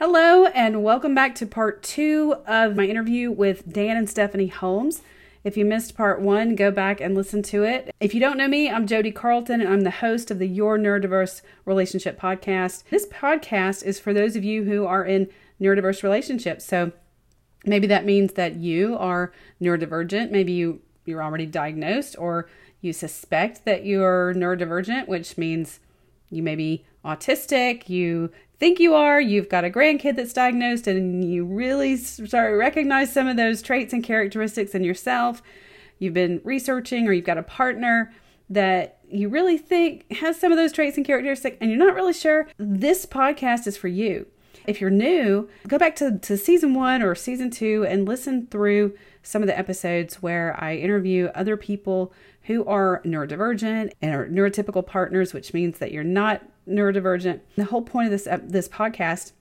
Hello, and welcome back to part two of my interview with Dan and Stephanie Holmes. If you missed part one, go back and listen to it. If you don't know me, I'm Jodi Carlton, and I'm the host of the Your Neurodiverse Relationship podcast. This podcast is for those of you who are in neurodiverse relationships. So maybe that means that you are neurodivergent. Maybe you you're already diagnosed, or you suspect that you're neurodivergent, which means you may be autistic, you think you are, you've got a grandkid that's diagnosed, and you really start to recognize some of those traits and characteristics in yourself. You've been researching, or you've got a partner that you really think has some of those traits and characteristics, and you're not really sure. This podcast is for you. If you're new, go back to, to season one or season two and listen through some of the episodes where I interview other people who are neurodivergent and are neurotypical partners, which means that you're not neurodivergent. The whole point of this this podcast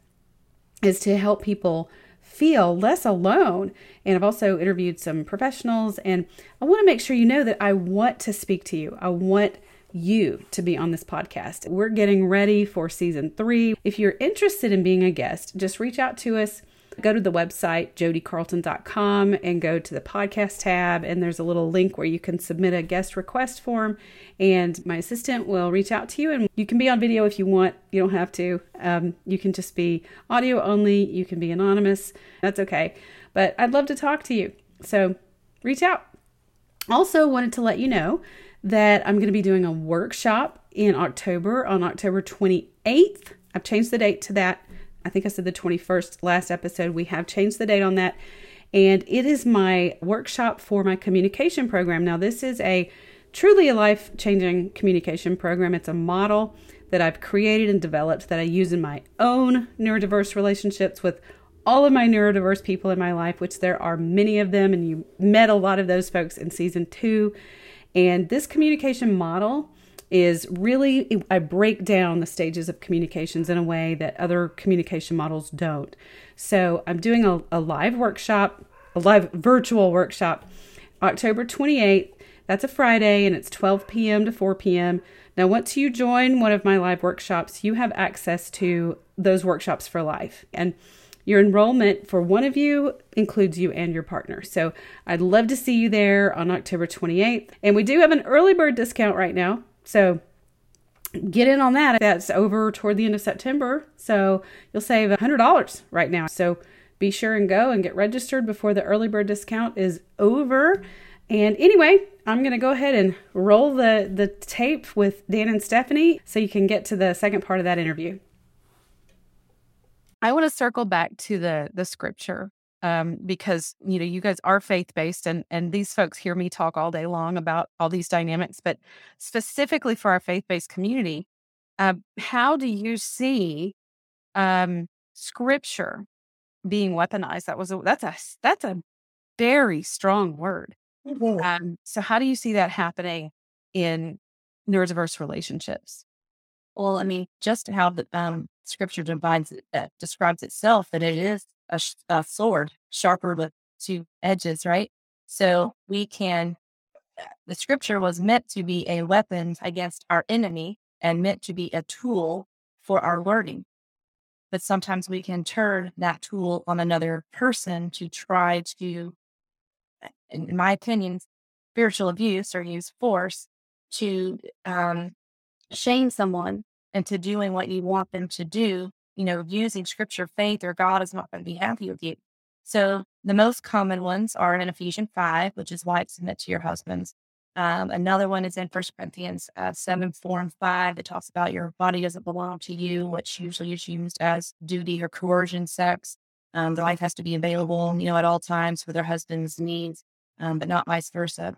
is to help people feel less alone. And I've also interviewed some professionals, and I want to make sure you know that I want to speak to you. I want you to be on this podcast. We're getting ready for season three. If you're interested in being a guest, just reach out to us go to the website jodicarlton.com and go to the podcast tab and there's a little link where you can submit a guest request form and my assistant will reach out to you and you can be on video if you want. You don't have to. Um, you can just be audio only. You can be anonymous. That's okay. But i'd love to talk to you. So reach out. Also wanted to let you know that i'm going to be doing a workshop in october on october 28th i've changed the date to that I think I said the 21st last episode. We have changed the date on that. And it is my workshop for my communication program. Now, this is a truly a life changing communication program. It's a model that I've created and developed that I use in my own neurodiverse relationships with all of my neurodiverse people in my life, which there are many of them, and you met a lot of those folks in season two. And this communication model is really I break down the stages of communications in a way that other communication models don't. So I'm doing a, a live workshop, a live virtual workshop, October 28th. That's a Friday and it's 12 p.m. to 4 p.m. Now, once you join one of my live workshops, you have access to those workshops for life. And your enrollment for one of you includes you and your partner. So I'd love to see you there on October 28th. And we do have an early bird discount right now. So get in on that. That's over toward the end of September. So you'll save $100 right now. So be sure and go and get registered before the early bird discount is over. And anyway, I'm going to go ahead and roll the, the tape with Dan and Stephanie so you can get to the second part of that interview. I want to circle back to the the scripture um, because you know you guys are faith based and and these folks hear me talk all day long about all these dynamics but specifically for our faith based community uh, how do you see um, scripture being weaponized? That was a that's a that's a very strong word. Mm-hmm. um, so how do you see that happening in neurodiverse relationships? Well i mean just how the um, scripture divides, uh, describes itself that it is a, a sword sharper with two edges, right? So we can, uh, the scripture was meant to be a weapon against our enemy and meant to be a tool for our learning. But sometimes we can turn that tool on another person to try to, uh, in my opinion, spiritual abuse or use force to um, shame someone into doing what you want them to do you know, using scripture, faith, or God is not going to be happy with you. So the most common ones are in Ephesians 5, which is why submit to your husbands. Um, another one is in First Corinthians uh, 7, 4, and 5 that talks about your body doesn't belong to you, which usually is used as duty or coercion sex. Um, the wife has to be available, you know, at all times for their husband's needs, um, but not vice versa.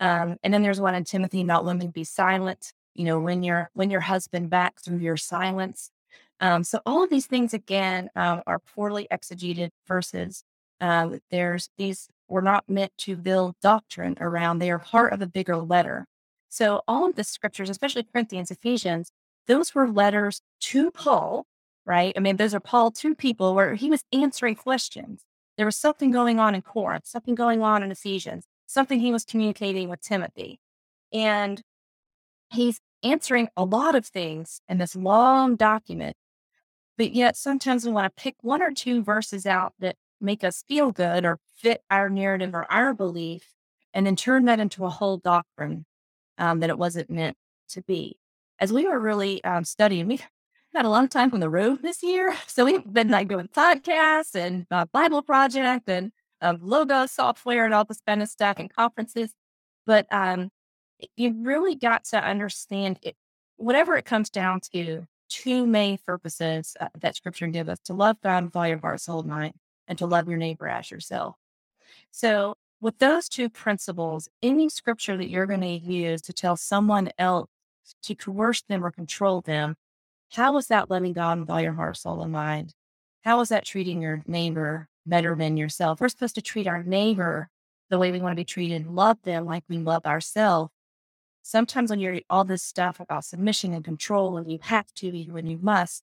Um, and then there's one in Timothy, not women be silent. You know, when your when your husband back through your silence, um, so all of these things again um, are poorly exegeted verses. Um, there's these were not meant to build doctrine around. They are part of a bigger letter. So all of the scriptures, especially Corinthians, Ephesians, those were letters to Paul, right? I mean, those are Paul to people where he was answering questions. There was something going on in Corinth, something going on in Ephesians, something he was communicating with Timothy. And he's answering a lot of things in this long document But yet sometimes we want to pick one or two verses out that make us feel good or fit our narrative or our belief, and then turn that into a whole doctrine um, that it wasn't meant to be. As we were really um, studying, we've had a long time on the road this year. So we've been like doing podcasts and uh, Bible project and um, Logos software and all this kind of stuff and conferences. But um, you really got to understand it, whatever it comes down to, two main purposes uh, that scripture gives us to love God with all your heart, soul, and mind, and to love your neighbor as yourself. So, with those two principles, any scripture that you're going to use to tell someone else to coerce them or control them, how is that loving God with all your heart, soul, and mind? How is that treating your neighbor better than yourself? We're supposed to treat our neighbor the way we want to be treated, love them like we love ourselves. Sometimes when you're all this stuff about submission and control, and you have to, when you must,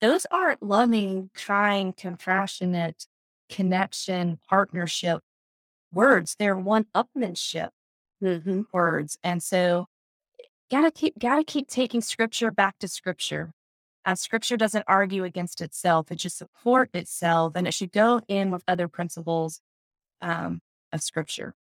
those aren't loving, kind, compassionate connection, partnership words. They're one upmanship mm-hmm. words. And so gotta keep gotta keep taking scripture back to scripture. Uh, scripture doesn't argue against itself; it just supports itself, and it should go in with other principles um, of scripture.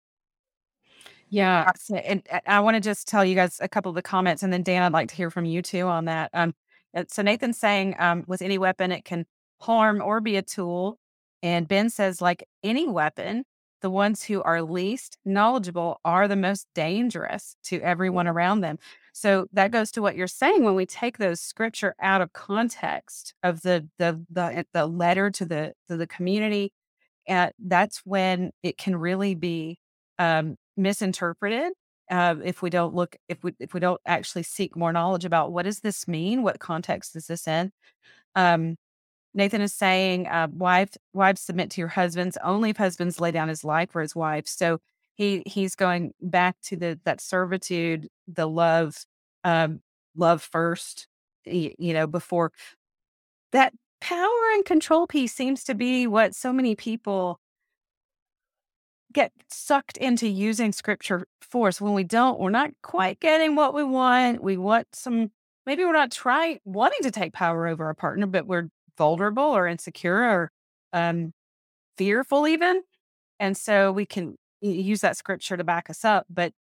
Yeah, and I want to just tell you guys a couple of the comments, and then Dan, I'd like to hear from you too on that. Um, uh, so Nathan's saying, um, with any weapon, it can harm or be a tool, and Ben says, like any weapon, the ones who are least knowledgeable are the most dangerous to everyone around them. So that goes to what you're saying when we take those scripture out of context of the the the, the letter to the to the community, and that's when it can really be um, misinterpreted. Uh, if we don't look, if we if we don't actually seek more knowledge about what does this mean, what context is this in, um, Nathan is saying, uh, wife, wives submit to your husbands only if husbands lay down his life for his wife. So he he's going back to the that servitude, the love, um, love first, you, you know, before that power and control piece seems to be what so many people get sucked into using scripture for. So when we don't, we're not quite getting what we want. We want some, maybe we're not trying, wanting to take power over our partner, but we're vulnerable or insecure or um, fearful, even. And so we can use that scripture to back us up, but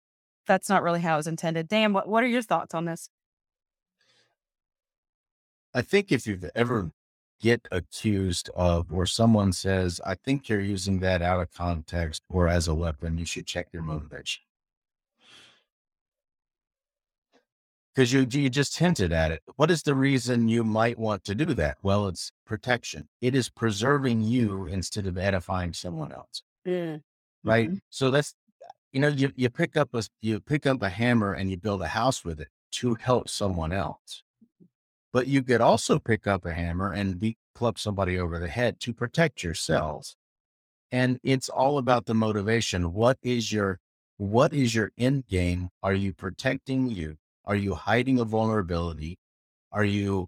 that's not really how it was intended. Dan, what, what are your thoughts on this? I think if you've ever get accused of, or someone says, I think you're using that out of context or as a weapon, you should check your motivation. because you you just hinted at it. What is the reason you might want to do that? Well, it's protection. It is preserving you instead of edifying someone else. Mm. Right. Mm-hmm. So that's you know you you pick up a you pick up a hammer and you build a house with it to help someone else. But you could also pick up a hammer and beat club somebody over the head to protect yourselves. And it's all mm-hmm. about the motivation. What is your what is your end game? Are you protecting you? Are you hiding a vulnerability? Are you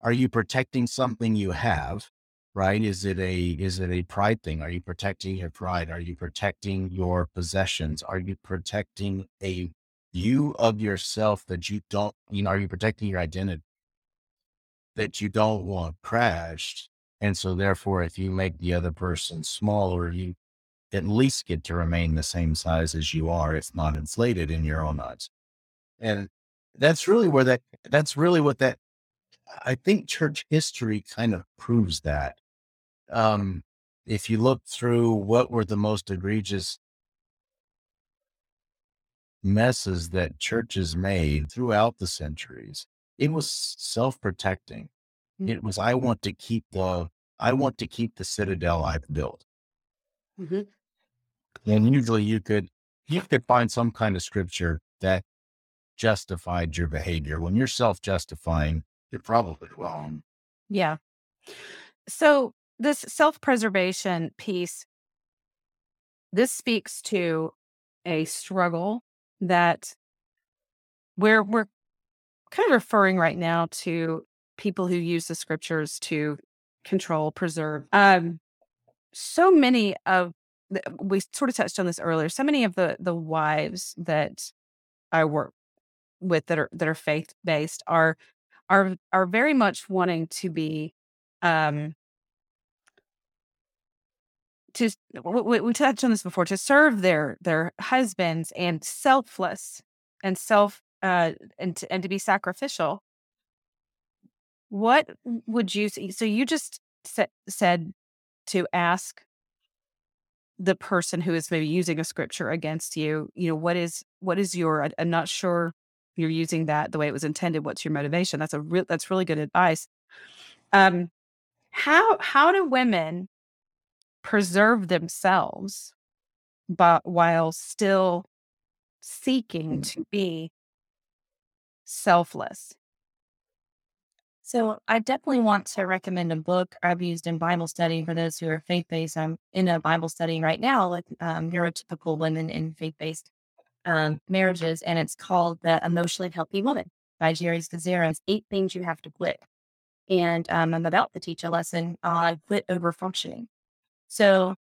are you protecting something you have? Right? Is it a is it a pride thing? Are you protecting your pride? Are you protecting your possessions? Are you protecting a view of yourself that you don't, you know, are you protecting your identity that you don't want crashed? And so therefore, if you make the other person smaller, you at least get to remain the same size as you are, if not inflated in your own eyes. And that's really where that, that's really what that, I think church history kind of proves that. Um, if you look through what were the most egregious messes that churches made throughout the centuries, it was self protecting. Mm-hmm. It was, I want to keep the, I want to keep the citadel I've built. Mm-hmm. And usually you could, you could find some kind of scripture that justified your behavior. When you're self justifying, you're probably wrong. Yeah. So, this self preservation piece, this speaks to a struggle that we're, we're kind of referring right now to people who use the scriptures to control, preserve. Um, so many of we sort of touched on this earlier. So many of the the wives that I work with that are that are faith based are are are very much wanting to be um to we, we touched on this before to serve their their husbands and selfless and self uh and to, and to be sacrificial. What would you say so you just sa- said to ask the person who is maybe using a scripture against you you know what is what is your I, i'm not sure you're using that the way it was intended what's your motivation? That's a real that's really good advice. Um how how do women preserve themselves but while still seeking Mm. to be selfless So I definitely want to recommend a book I've used in Bible study for those who are faith based. I'm in a Bible study right now with um, neurotypical women in faith based um, marriages, and it's called The Emotionally Healthy Woman by Geri Scazzero. It's eight things you have to quit. And um, I'm about to teach a lesson on quit over functioning. So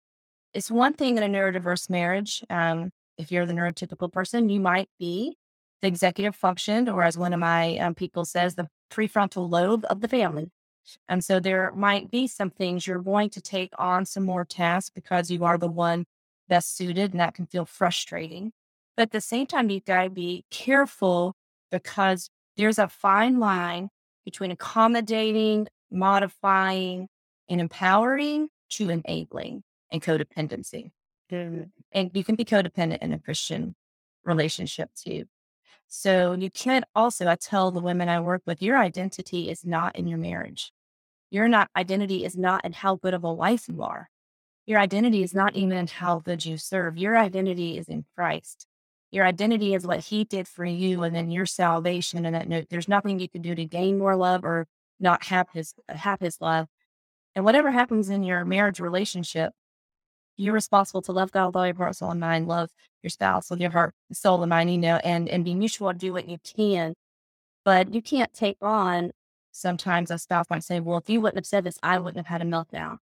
it's one thing in a neurodiverse marriage. Um, if you're the neurotypical person, you might be the executive function, or as one of my um, people says, the prefrontal lobe of the family. And so there might be some things you're going to take on some more tasks because you are the one best suited, and that can feel frustrating. But at the same time, you've got to be careful because there's a fine line between accommodating, modifying, and empowering to enabling and codependency. And you can be codependent in a Christian relationship too. So you can't also, I tell the women I work with, your identity is not in your marriage. Your not identity is not in how good of a wife you are. Your identity is not even in how good you serve. Your identity is in Christ. Your identity is what he did for you and then your salvation. And that no, there's nothing you can do to gain more love or not have his have his love. And whatever happens in your marriage relationship, you're responsible to love God with all your heart, soul, and mind, love your spouse with your heart, soul, and mind, you know, and and be mutual and do what you can. But you can't take on sometimes a spouse might say, Well, if you wouldn't have said this, I wouldn't have had a meltdown.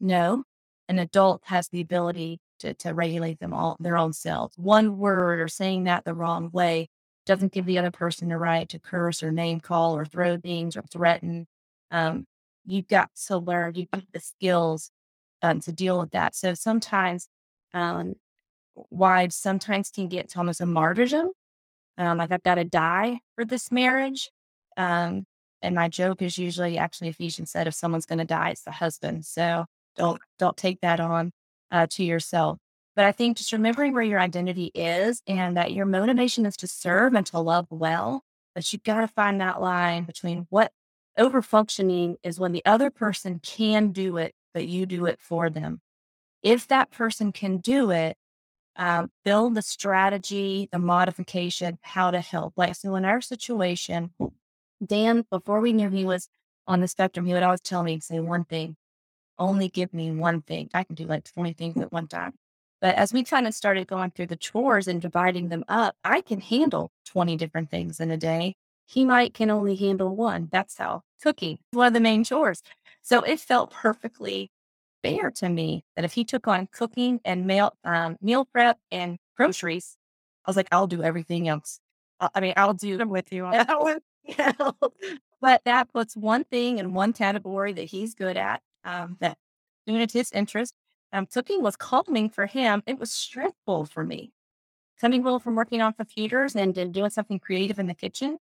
No, an adult has the ability to, to regulate them all their own selves. One word or saying that the wrong way doesn't give the other person the right to curse or name call or throw things or threaten. Um, you've got to learn, you've got the skills um, to deal with that. So sometimes um, wives sometimes can get to almost a martyrdom. Um, like I've got to die for this marriage. Um, and my joke is usually actually Ephesians said if someone's going to die, it's the husband. So don't don't take that on uh, to yourself. But I think just remembering where your identity is and that your motivation is to serve and to love well. But you've got to find that line between what over functioning is when the other person can do it, but you do it for them. If that person can do it, um, build the strategy, the modification, how to help. Like, so in our situation, Dan, before we knew he was on the spectrum, he would always tell me, say one thing, only give me one thing. I can do like 20 things at one time. But as we kind of started going through the chores and dividing them up, I can handle 20 different things in a day. He might can only handle one. That's how cooking is one of the main chores. So it felt perfectly fair to me that if he took on cooking and meal, um, meal prep and groceries, I was like, I'll do everything else. I mean, I'll do i'm with you on that one. Yeah. but that puts one thing in one category that he's good at, um, that to his interest. Um, cooking was calming for him. It was stressful for me. Coming home from working on computers and, and doing something creative in the kitchen,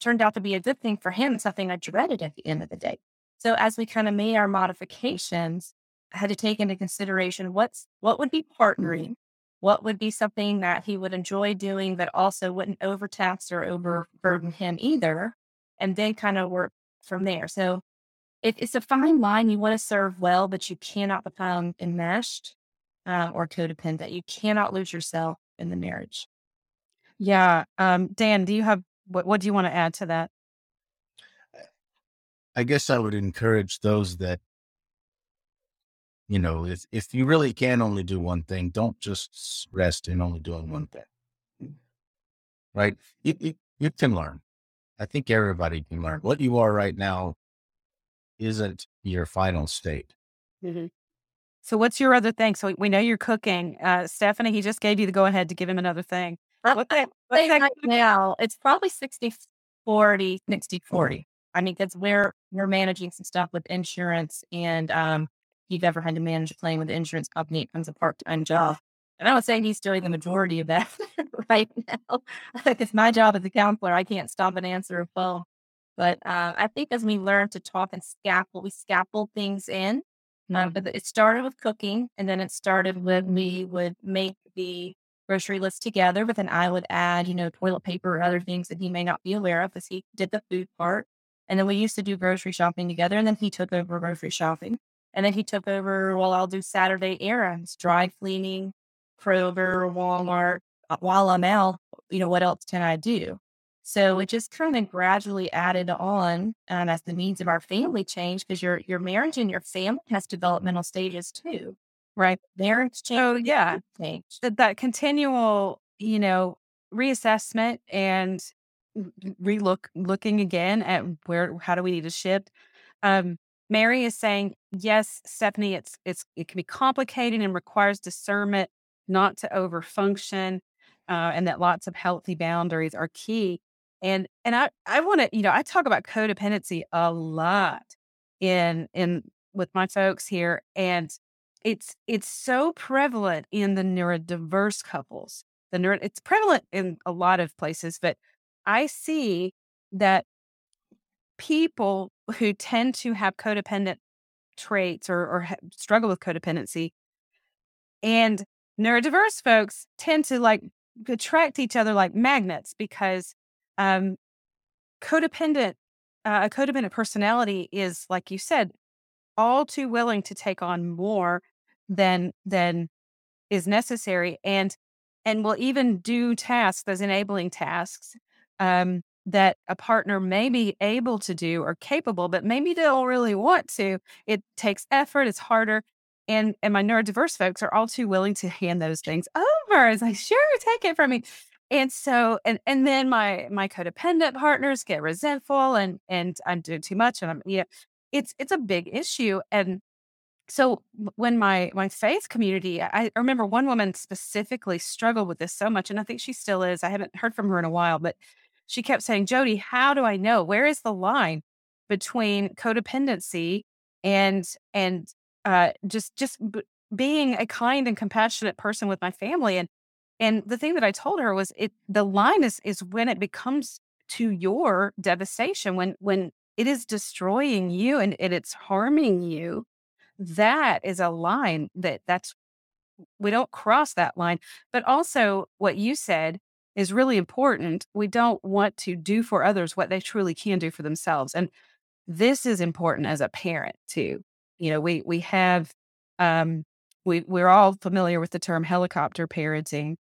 turned out to be a good thing for him, something I dreaded at the end of the day. So as we kind of made our modifications, I had to take into consideration what's what would be partnering, what would be something that he would enjoy doing, but also wouldn't overtax or overburden him either, and then kind of work from there. So it, it's a fine line. You want to serve well, but you cannot become enmeshed uh, or codependent. You cannot lose yourself in the marriage. yeah um dan do you have what, what do you want to add to that I guess I would encourage those that, you know, if, if you really can only do one thing, don't just rest in only doing one thing. Right? You, you, you can learn. I think everybody can learn. What you are right now isn't your final state. so what's your other thing so we know you're cooking uh stephanie he just gave you the go ahead to give him another thing that, what's that right now, it's probably 60 40, 60, 40. I mean, because we're we're managing some stuff with insurance, and um, if you've ever had to manage a claim with the insurance company, it becomes a part time job. And I would say he's doing the majority of that right now. Because my job as a counselor, I can't stop and answer a phone. But uh, I think as we learn to talk and scaffold, we scaffold things in. Um, but it started with cooking, and then it started when we would make the grocery list together, but then I would add, you know, toilet paper or other things that he may not be aware of as he did the food part. And then we used to do grocery shopping together. And then he took over grocery shopping. And then he took over, well, I'll do Saturday errands, dry cleaning, Kroger, Walmart. Uh, while I'm out, you know, what else can I do? So it just kind of gradually added on um, as the needs of our family change because your your marriage and your family has developmental stages too. Right. Change. Oh, yeah. Change. That, that continual, you know, reassessment and relook looking again at where how do we need to shift. Um, Mary is saying, yes, Stephanie, it's it's it can be complicated and requires discernment not to overfunction, uh, and that lots of healthy boundaries are key. And and I I want to you know I talk about codependency a lot in in with my folks here, and it's it's so prevalent in the neurodiverse couples. The neuro it's prevalent in a lot of places, but I see that people who tend to have codependent traits or, or struggle with codependency and neurodiverse folks tend to like attract each other like magnets because um, codependent uh, a codependent personality is like you said all too willing to take on more than than is necessary and and will even do tasks as enabling tasks um, that a partner may be able to do or capable, but maybe they don't really want to. It takes effort, it's harder. And and my neurodiverse folks are all too willing to hand those things over. It's like, sure, take it from me. And so and and then my my codependent partners get resentful and and I'm doing too much and I'm you know, it's it's a big issue. And so when my my faith community, I, remember one woman specifically struggled with this so much, and I think she still is. I haven't heard from her in a while, but she kept saying, Jodi, how do I know? Where is the line between codependency and and uh, just just b- being a kind and compassionate person with my family? And and the thing that I told her was it the line is is when it becomes to your devastation, when when it is destroying you and, and it's harming you, that is a line that that's we don't cross that line. But also what you said is really important. We don't want to do for others what they truly can do for themselves. And this is important as a parent too. You know, we we have um we we're all familiar with the term helicopter parenting,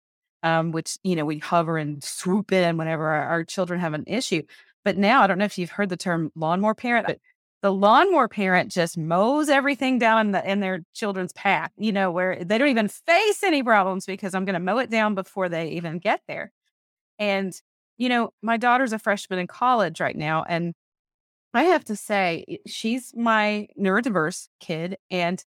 um, which, you know, we hover and swoop in whenever our, our children have an issue. But now I don't know if you've heard the term lawnmower parent, but the lawnmower parent just mows everything down in, the, in their children's path, you know, where they don't even face any problems because I'm going to mow it down before they even get there. And, you know, my daughter's a freshman in college right now. And I have to say, she's my neurodiverse kid. And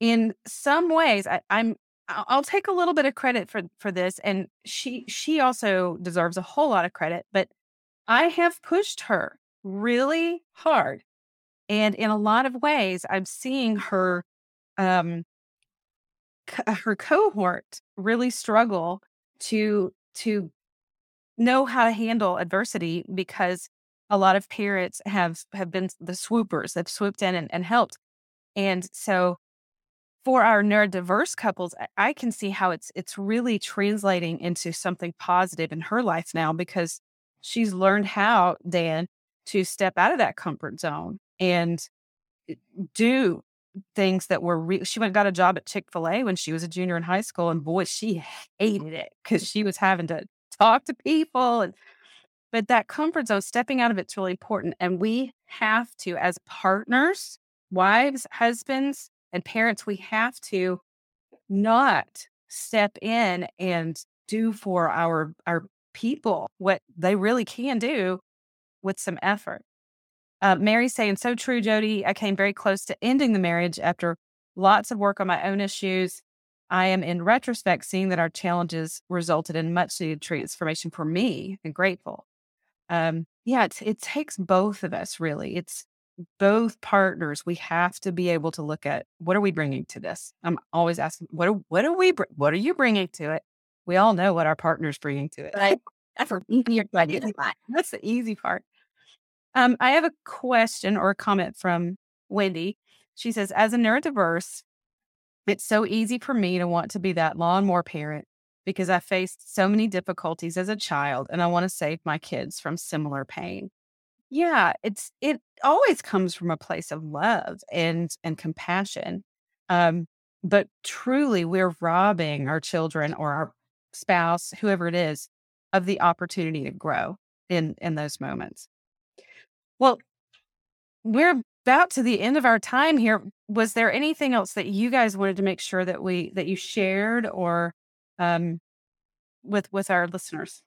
in some ways, I, I'm I'll take a little bit of credit for for this, and she she also deserves a whole lot of credit. But I have pushed her really hard, and in a lot of ways, I'm seeing her um her cohort really struggle to to know how to handle adversity because a lot of parents have have been the swoopers have swooped in and, and helped. And so for our neurodiverse couples I, can see how it's it's really translating into something positive in her life now because she's learned how dan to step out of that comfort zone and eh, do things that were re- she went got a job at chick-fil-a when she was a junior in high school and boy she hated it because she was having to talk to people and but that comfort zone stepping out of it's really important and we have to as partners wives husbands and parents we have to not step in and do for our our people what they really can do with some effort uh, mary's saying so true jodi i came very close to ending the marriage after lots of work on my own issues I am in retrospect seeing that our challenges resulted in much needed transformation for me and grateful. Um, Yeah, it, it takes both of us really. It's both partners. We have to be able to look at what are we bringing to this. I'm always asking, what are what are we what are you bringing to it? We all know what our partner's bringing to it. Right. That's an easier to identify. That's the easy part. Um, I have a question or a comment from Wendy. She says, as a neurodiverse, it's so easy for me to want to be that lawnmower parent because I faced so many difficulties as a child and I want to save my kids from similar pain. Yeah, it's it always comes from a place of love and and compassion. Um, but truly we're robbing our children or our spouse, whoever it is, of the opportunity to grow in in those moments. Well, we're about to the end of our time here. Was there anything else that you guys wanted to make sure that we that you shared or um with with our listeners?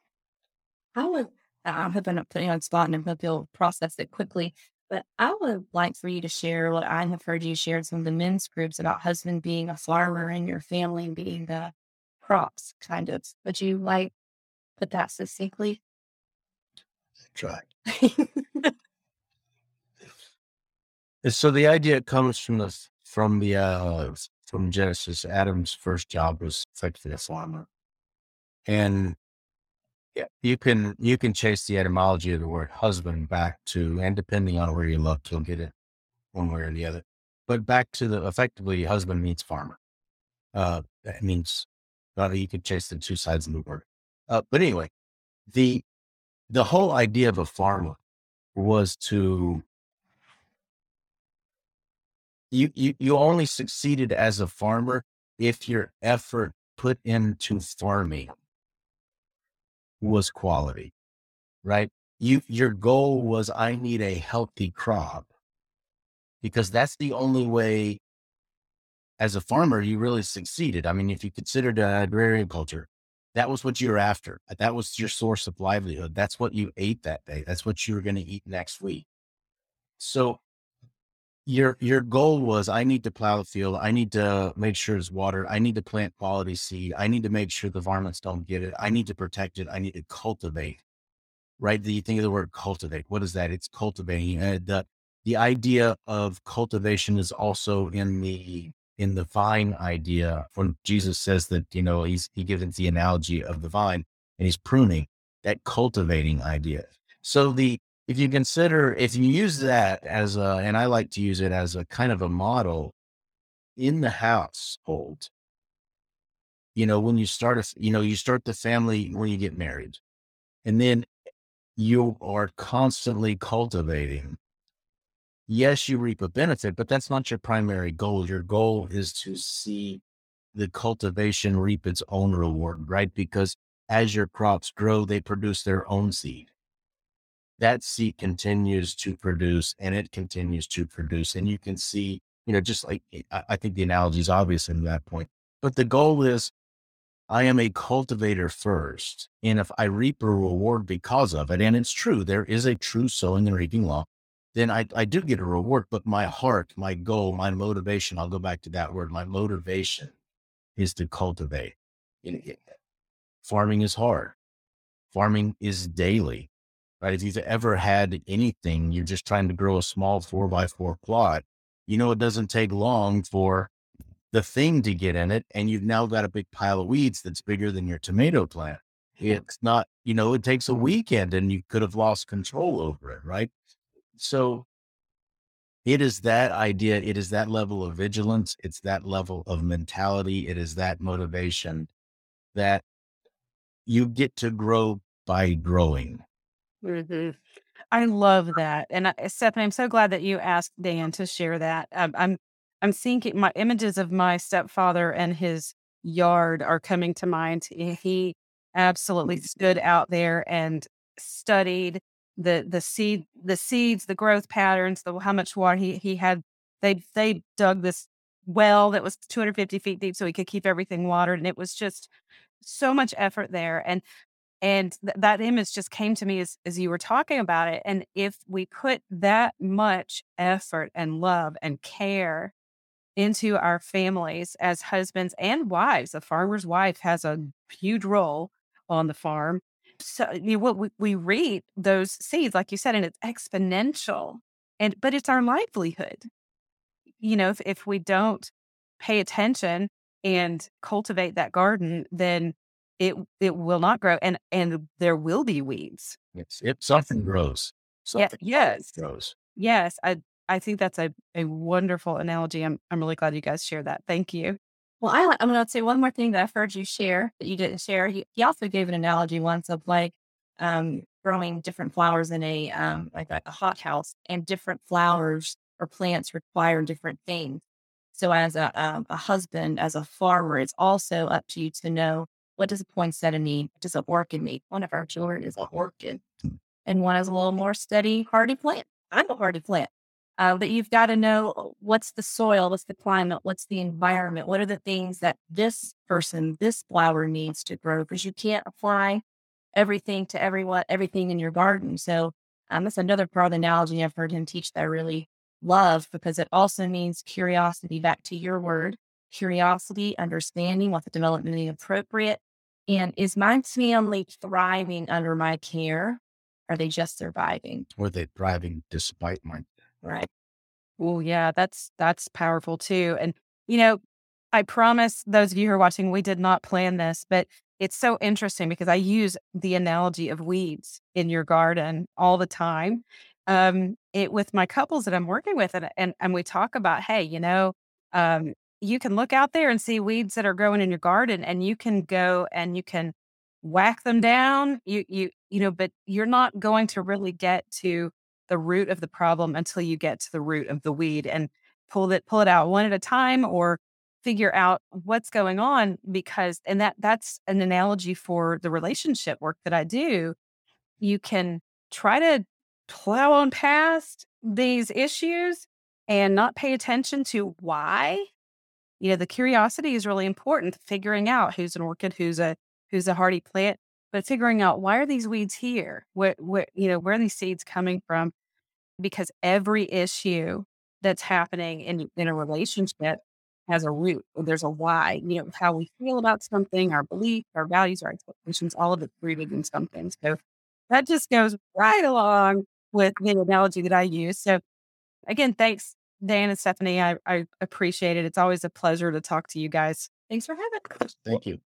I would I'm hoping not putting you on spot and I hope you'll process it quickly. But I would like for you to share what I have heard you share in some of the men's groups about husband being a farmer and your family being the crops, kind of. Would you like put that succinctly? Try. so the idea comes from the from the uh, from Genesis. Adam's first job was effectively a farmer, and yeah, you can you can chase the etymology of the word husband back to, and depending on where you look, you'll get it one way or the other. But back to the effectively, husband means farmer. Uh, that means uh, you can chase the two sides of the word. Uh, but anyway, the the whole idea of a farmer was to you, you you only succeeded as a farmer if your effort put into farming was quality, right? You your goal was I need a healthy crop because that's the only way as a farmer you really succeeded. I mean, if you considered uh, agrarian culture, that was what you were after. That was your source of livelihood. That's what you ate that day. That's what you were going to eat next week. So your your goal was I need to plow the field. I need to make sure it's watered. I need to plant quality seed. I need to make sure the varmints don't get it. I need to protect it. I need to cultivate. Right? Do you think of the word cultivate? What is that? It's cultivating. Uh, the the idea of cultivation is also in the in the vine idea when Jesus says that, you know, he's he gives the analogy of the vine and he's pruning that cultivating idea. So the if you consider if you use that as a and I like to use it as a kind of a model in the household, you know, when you start a you know, you start the family when you get married. And then you are constantly cultivating. Yes, you reap a benefit, but that's not your primary goal. Your goal is to see the cultivation reap its own reward, right? Because as your crops grow, they produce their own seed that seed continues to produce and it continues to produce. And you can see, you know, just like eh, I, think the analogy is obvious in that point. But the goal is I am a cultivator first. And if I reap a reward because of it, and it's true, there is a true sowing and reaping law, then I, I do get a reward. But my heart, my goal, my motivation, I'll go back to that word, my motivation is to cultivate. Farming is hard. Farming is daily right? If you've ever had anything, you're just trying to grow a small four by four plot, you know, it doesn't take long for the thing to get in it. And you've now got a big pile of weeds that's bigger than your tomato plant. It's not, you know, it takes a weekend and you could have lost control over it, right? So it is that idea. It is that level of vigilance. It's that level of mentality. It is that motivation that you get to grow by growing. Hmm I love that, and I, Stephanie, I'm so glad that you asked Dan to share that. Um, I'm I'm thinking my images of my stepfather and his yard are coming to mind. He he absolutely stood out there and studied the the seed the seeds, the growth patterns, the how much water he he had. They they dug this well that was 250 feet deep so he could keep everything watered, and it was just so much effort there. And and th- that image just came to me as, as you were talking about it. And if we put that much effort and love and care into our families as husbands and wives, a farmer's wife has a huge role on the farm. so you know, we, we reap those seeds, like you said, and it's exponential. And but it's our livelihood. You know, if if we don't pay attention and cultivate that garden, then it it will not grow, and and there will be weeds. It's if something grows, Yeah. Yes. grows. Yes. I I think that's a a wonderful analogy. I'm I'm really glad you guys share that. Thank you. Well, I li- I'm going to say one more thing that I've heard you share that you didn't share. He, he also gave an analogy once of like um, growing different flowers in a um, like a, a hothouse, and different flowers or plants require different things. So, as a um, a husband, as a farmer, it's also up to you to know what does a poinsettia need, what does an orchid need. One of our children is an orchid, and one is a little more steady, hardy plant. I'm a hardy plant. Uh, but you've got to know what's the soil, what's the climate, what's the environment, what are the things that this person, this flower needs to grow, because you can't apply everything to everyone, everything in your garden. So um, that's another part of the analogy I've heard him teach that I really love because it also means curiosity. Back to your word, curiosity, understanding what what's developmentally appropriate, and is my family thriving under my care? Are they just surviving? Were they thriving despite my Right. Oh, yeah, that's that's powerful too. And you know, I promise those of you who are watching, we did not plan this, but it's so interesting because I use the analogy of weeds in your garden all the time. Um, it with my couples that I'm working with, and and, and we talk about, hey, you know, um, you can look out there and see weeds that are growing in your garden, and you can go and you can whack them down. You you you know, but you're not going to really get to the root of the problem until you get to the root of the weed and pull it pull it out one at a time or figure out what's going on because and that that's an analogy for the relationship work that I do you can try to plow on past these issues and not pay attention to why you know the curiosity is really important figuring out who's an orchid who's a who's a hardy plant but figuring out why are these weeds here? what what you know, where are these seeds coming from? Because every issue that's happening in in a relationship has a root. There's a why. You know, how we feel about something, our beliefs, our values, our expectations, all of it's rooted in something. So that just goes right along with the analogy that I use. So again, thanks, Dan and Stephanie. I, I appreciate it. It's always a pleasure to talk to you guys. Thanks for having us. Thank you.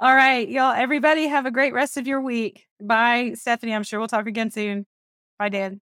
All right, y'all. Everybody have a great rest of your week. Bye, Stephanie. I'm sure we'll talk again soon. Bye, Dan.